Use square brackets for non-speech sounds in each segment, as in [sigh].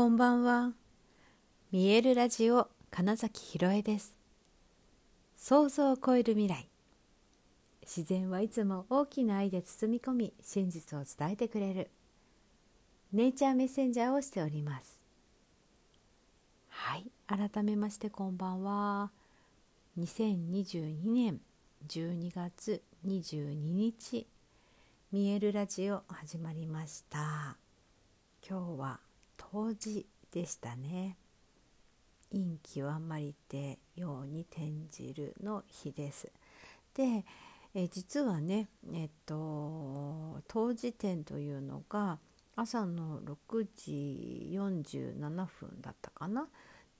こんばんは。見えるラジオ金崎ひろえです。想像を超える未来。自然はいつも大きな愛で包み込み真実を伝えてくれる。ネイチャーメッセンジャーをしております。はい改めましてこんばんは。2022年12月22日見えるラジオ始まりました。今日は冬至でしたね。陰極まりてように転じるの日です。でえ実はねえっと冬至点というのが朝の6時47分だったかな。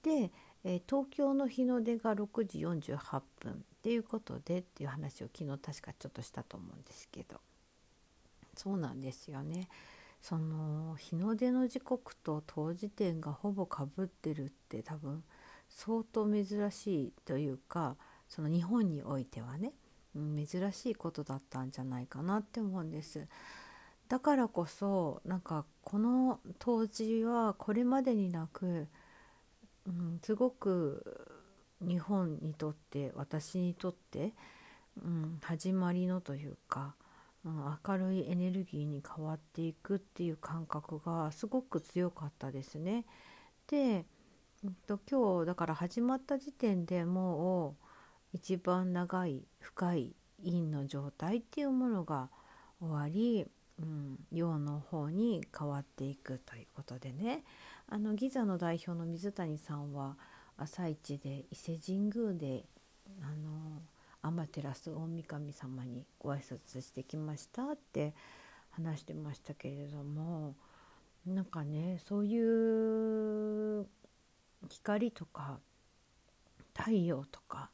で、え東京の日の出が6時48分っていうことでっていう話を昨日確かちょっとしたと思うんですけど。そうなんですよね。その日の出の時刻と当時点がほぼかぶってるって多分相当珍しいというかその日本においてはね、珍しいことだったんじゃないかなって思うんです。だからこそなんかこの当時はこれまでになく、うん、すごく日本にとって私にとって、うん、始まりのというか明るいエネルギーに変わっていくっていう感覚がすごく強かったですね。で、えっと、今日だから始まった時点でもう一番長い深い陰の状態っていうものが終わり、うん、陽の方に変わっていくということでねあのギザの代表の水谷さんは朝一で伊勢神宮であの天照大神様にご挨拶してきましたって話してましたけれどもなんかねそういう光とか太陽とか、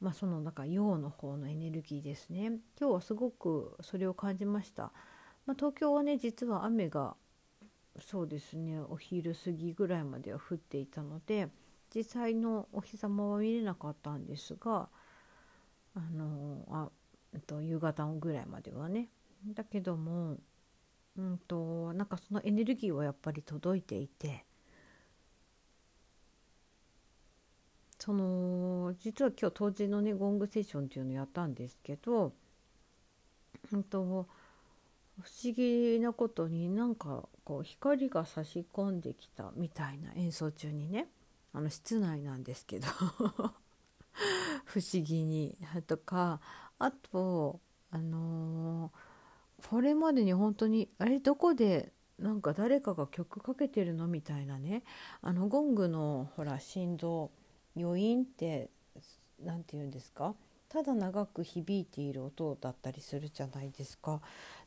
まあ、そのなんか陽の方のエネルギーですね今日はすごくそれを感じました。まあ、東京はね実は雨がそうですねお昼過ぎぐらいまでは降っていたので実際のお日様は見れなかったんですがあのあ、と、夕方ぐらいまではね。だけどもうんとなんかそのエネルギーはやっぱり届いていてその実は今日当時のねゴングセッションっていうのをやったんですけどうんと不思議なことになんかこう光が差し込んできたみたいな演奏中にねあの室内なんですけど。[laughs] 不思議にとかあとあのー、これまでに本当にあれどこでなんか誰かが曲かけてるのみたいなねあのゴングのほら振動余韻って何て言うんですか？ただ長く響いている音だったりするじゃないですか。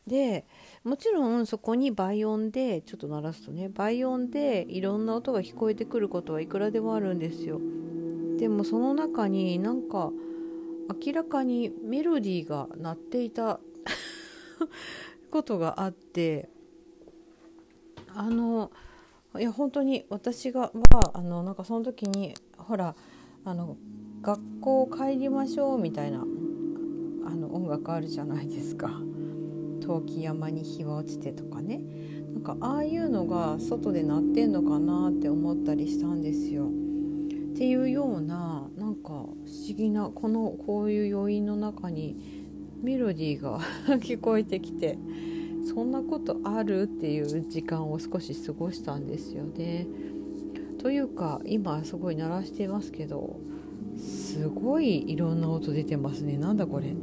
でもちろんそこに倍音でちょっと鳴らすとね倍音でいろんな音が聞こえてくることはいくらでもあるんですよ。でもその中になんか明らかにメロディーが鳴っていた [laughs] ことがあってあのいや本当に私がはあのなんかその時にほらあの学校帰りましょうみたいなあの音楽あるじゃないですか「陶器山に日は落ちて」とかねなんかああいうのが外で鳴ってんのかなって思ったりしたんですよ。っていうようななんか不思議なこのこういう余韻の中にメロディーが [laughs] 聞こえてきてそんなことあるっていう時間を少し過ごしたんですよね。というか今すごい鳴らしてますけどすごいいろんな音出てますね。なんだこれ。[laughs]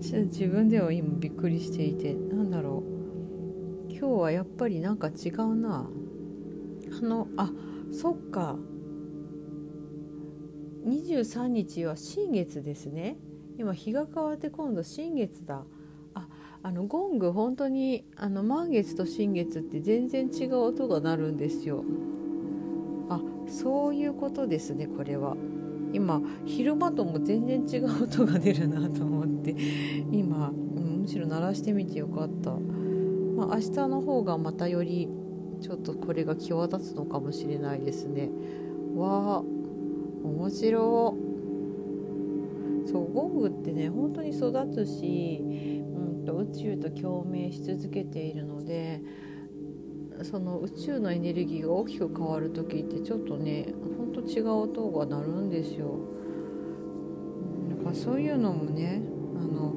自分では今びっくりしていてなんだろう。今日はやっぱりなんか違うな。あのあそっか。23日は新月ですね。今日が変わって今度新月だ。ああのゴング本当にあの満月と新月って全然違う音が鳴るんですよ。あそういうことですねこれは。今昼間とも全然違う音が出るなと思って。今、むしろ鳴らしてみてよかった、まあ、明日の方がまたよりちょっとこれが際立つのかもしれないですね。わあ面白そうゴングってね本当に育つし、うんと、宇宙と共鳴し続けているのでその宇宙のエネルギーが大きく変わる時ってちょっとねほんと違う音が鳴るんですよ。だからそういうのもねあの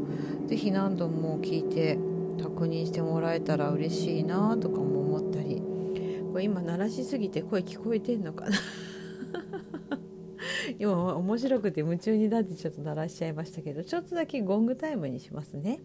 是非何度も聞いて確認してもらえたら嬉しいなとか思これ今鳴らしすぎて声聞こえてんのかな [laughs] 今面白くて夢中になってちょっと鳴らしちゃいましたけどちょっとだけゴングタイムにしますね。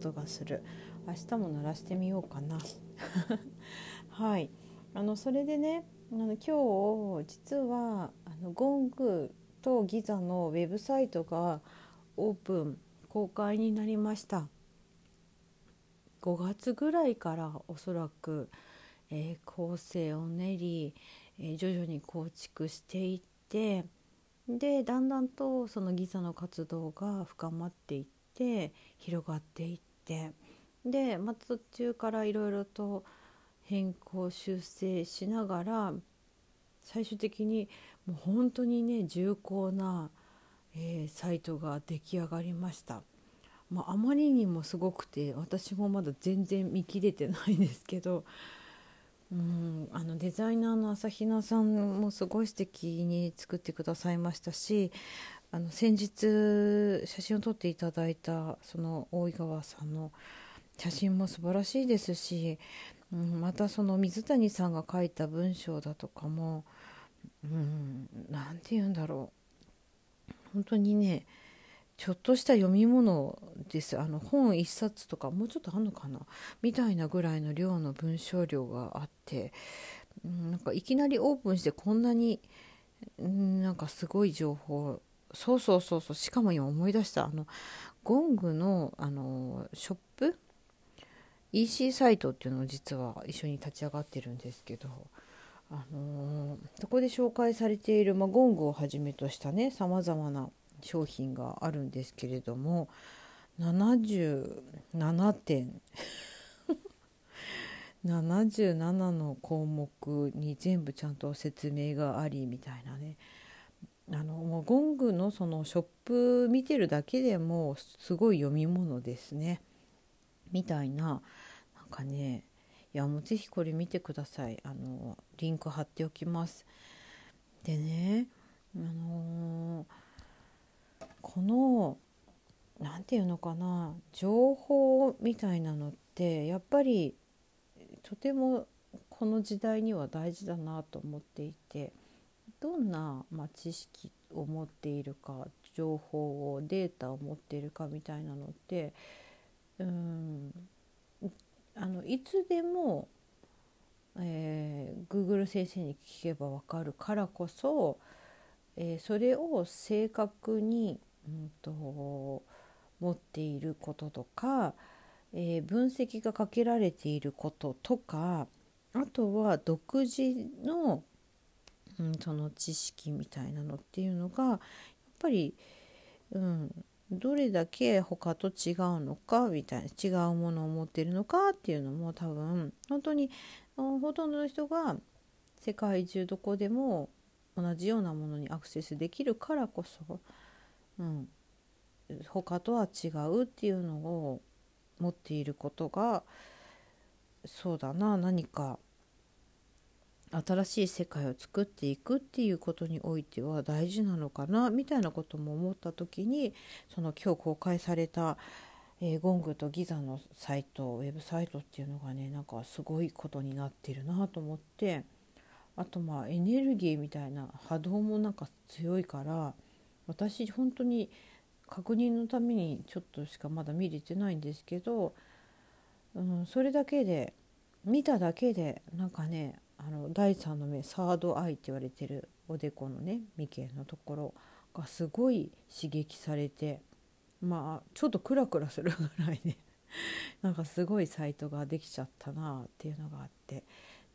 音がする。明日も鳴らしてみようかな。[laughs] はい。あのそれでねあの今日実はあのゴングとギザのウェブサイトがオープン公開になりました。5月ぐらいからおそらく、えー、構成を練り、えー、徐々に構築していってでだんだんとそのギザの活動が深まっていって広がっていってで、また途中からいろいろと変更修正しながら最終的にもう本当にね重厚な、えー、サイトが出来上がりました。まあ、あまりにもすごくて私もまだ全然見切れてないんですけどうんあのデザイナーの朝比奈さんもすごい素敵に作ってくださいましたしあの先日写真を撮っていただいたその大井川さんの写真も素晴らしいですし、うん、またその水谷さんが書いた文章だとかも何、うん、て言うんだろう。本当にねちょっとした読み物です。あの本1冊とかもうちょっとあんのかな？みたいなぐらいの量の文章量があって、うん、なんかいきなりオープンしてこんなに、うん、なんかすごい情報そうそうそうそう。しかも今思い出した。あのゴングのあのショップ？EC サイトっていうのを実は一緒に立ち上がってるんですけど、あのそこで紹介されている、まあ、ゴングをはじめとしたねさまざまな商品があるんですけれども77点。[laughs] 77の項目に全部ちゃんと説明がありみたいなね。あのもうゴングのそのショップ見てるだけでもすごい読み物ですね。みたいななんかねいやもうぜひこれ見てください。あのリンク貼っておきます。でねあのー、この何て言うのかな情報みたいなのってやっぱりとてもこの時代には大事だなと思っていて。どんな、まあ、知識を持っているか情報をデータを持っているかみたいなのってうんあのいつでも、えー、Google 先生に聞けば分かるからこそ、えー、それを正確に、うんと、持っていることとか、えー、分析がかけられていることとかあとは独自のうん、その知識みたいなのっていうのがやっぱり、うん、どれだけ他と違うのかみたいな違うものを持ってるのかっていうのも多分本当にほとんどの人が世界中どこでも同じようなものにアクセスできるからこそ、うん、他とは違うっていうのを持っていることがそうだな何か新しい世界を作っていくっていうことにおいては大事なのかなみたいなことも思った時にその今日公開された、えー、ゴングとギザのサイトウェブサイトっていうのがねなんかすごいことになってるなと思ってあとまあエネルギーみたいな波動もなんか強いから私本当に確認のためにちょっとしかまだ見れてないんですけど、うん、それだけで見ただけでなんかねあの第3の目サードアイって言われてるおでこのね眉間のところがすごい刺激されてまあちょっとクラクラするぐらいね [laughs] なんかすごいサイトができちゃったなっていうのがあって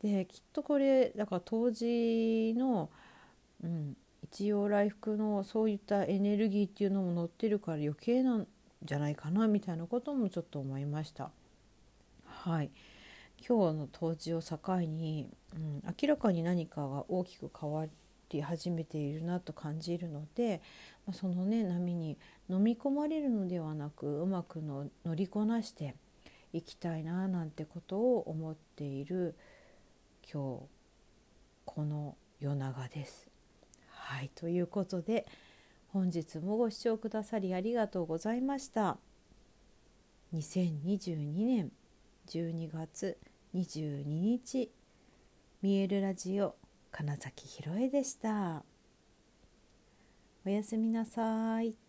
できっとこれだから当時の、うん、一応来福のそういったエネルギーっていうのも載ってるから余計なんじゃないかなみたいなこともちょっと思いました。はい今日の当時を境に、うん、明らかに何かが大きく変わり始めているなと感じるので、まあ、そのね波に飲み込まれるのではなくうまくの乗りこなしていきたいななんてことを思っている今日この夜長です。はいということで本日もご視聴くださりありがとうございました。2022年12月22日。見えるラジオ金崎ひろえでした。おやすみなさい。